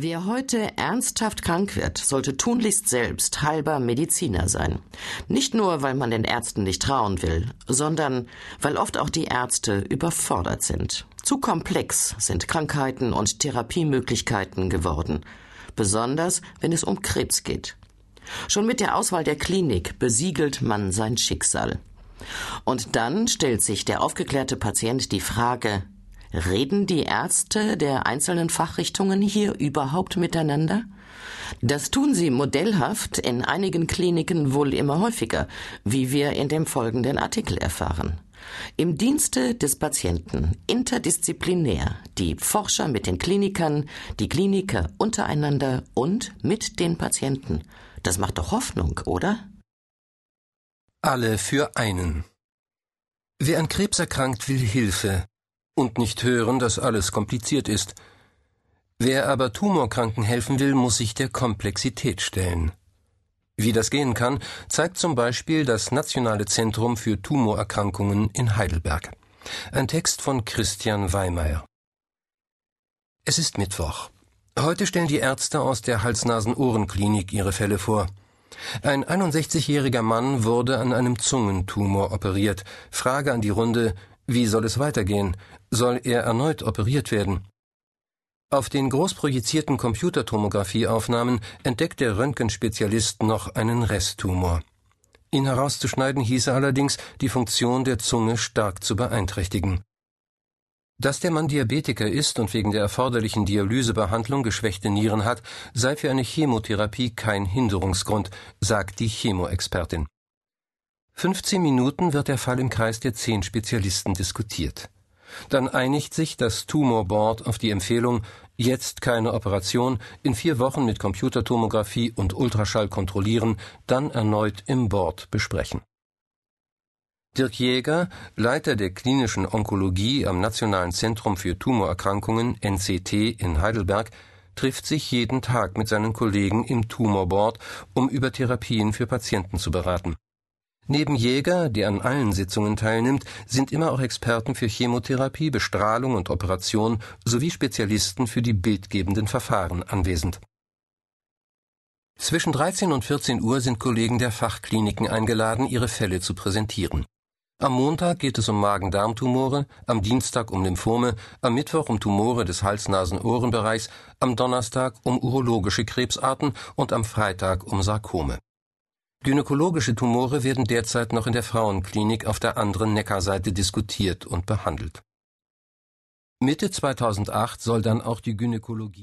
Wer heute ernsthaft krank wird, sollte tunlichst selbst halber Mediziner sein. Nicht nur, weil man den Ärzten nicht trauen will, sondern weil oft auch die Ärzte überfordert sind. Zu komplex sind Krankheiten und Therapiemöglichkeiten geworden, besonders wenn es um Krebs geht. Schon mit der Auswahl der Klinik besiegelt man sein Schicksal. Und dann stellt sich der aufgeklärte Patient die Frage, Reden die Ärzte der einzelnen Fachrichtungen hier überhaupt miteinander? Das tun sie modellhaft in einigen Kliniken wohl immer häufiger, wie wir in dem folgenden Artikel erfahren. Im Dienste des Patienten, interdisziplinär, die Forscher mit den Klinikern, die Kliniker untereinander und mit den Patienten. Das macht doch Hoffnung, oder? Alle für einen. Wer an Krebs erkrankt, will Hilfe, und nicht hören, dass alles kompliziert ist. Wer aber Tumorkranken helfen will, muss sich der Komplexität stellen. Wie das gehen kann, zeigt zum Beispiel das Nationale Zentrum für Tumorerkrankungen in Heidelberg. Ein Text von Christian Weimeyer. Es ist Mittwoch. Heute stellen die Ärzte aus der Hals-Nasen-Ohren-Klinik ihre Fälle vor. Ein 61-jähriger Mann wurde an einem Zungentumor operiert. Frage an die Runde, wie soll es weitergehen? Soll er erneut operiert werden? Auf den großprojizierten Computertomographieaufnahmen entdeckt der Röntgenspezialist noch einen Resttumor. Ihn herauszuschneiden hieße allerdings, die Funktion der Zunge stark zu beeinträchtigen. Dass der Mann Diabetiker ist und wegen der erforderlichen Dialysebehandlung geschwächte Nieren hat, sei für eine Chemotherapie kein Hinderungsgrund, sagt die Chemoexpertin. 15 Minuten wird der Fall im Kreis der zehn Spezialisten diskutiert. Dann einigt sich das Tumorboard auf die Empfehlung, jetzt keine Operation, in vier Wochen mit Computertomographie und Ultraschall kontrollieren, dann erneut im Board besprechen. Dirk Jäger, Leiter der klinischen Onkologie am Nationalen Zentrum für Tumorerkrankungen NCT in Heidelberg, trifft sich jeden Tag mit seinen Kollegen im Tumorboard, um über Therapien für Patienten zu beraten. Neben Jäger, der an allen Sitzungen teilnimmt, sind immer auch Experten für Chemotherapie, Bestrahlung und Operation sowie Spezialisten für die bildgebenden Verfahren anwesend. Zwischen 13 und 14 Uhr sind Kollegen der Fachkliniken eingeladen, ihre Fälle zu präsentieren. Am Montag geht es um Magen-Darm-Tumore, am Dienstag um Lymphome, am Mittwoch um Tumore des Hals-Nasen-Ohrenbereichs, am Donnerstag um urologische Krebsarten und am Freitag um Sarkome. Gynäkologische Tumore werden derzeit noch in der Frauenklinik auf der anderen Neckarseite diskutiert und behandelt. Mitte 2008 soll dann auch die Gynäkologie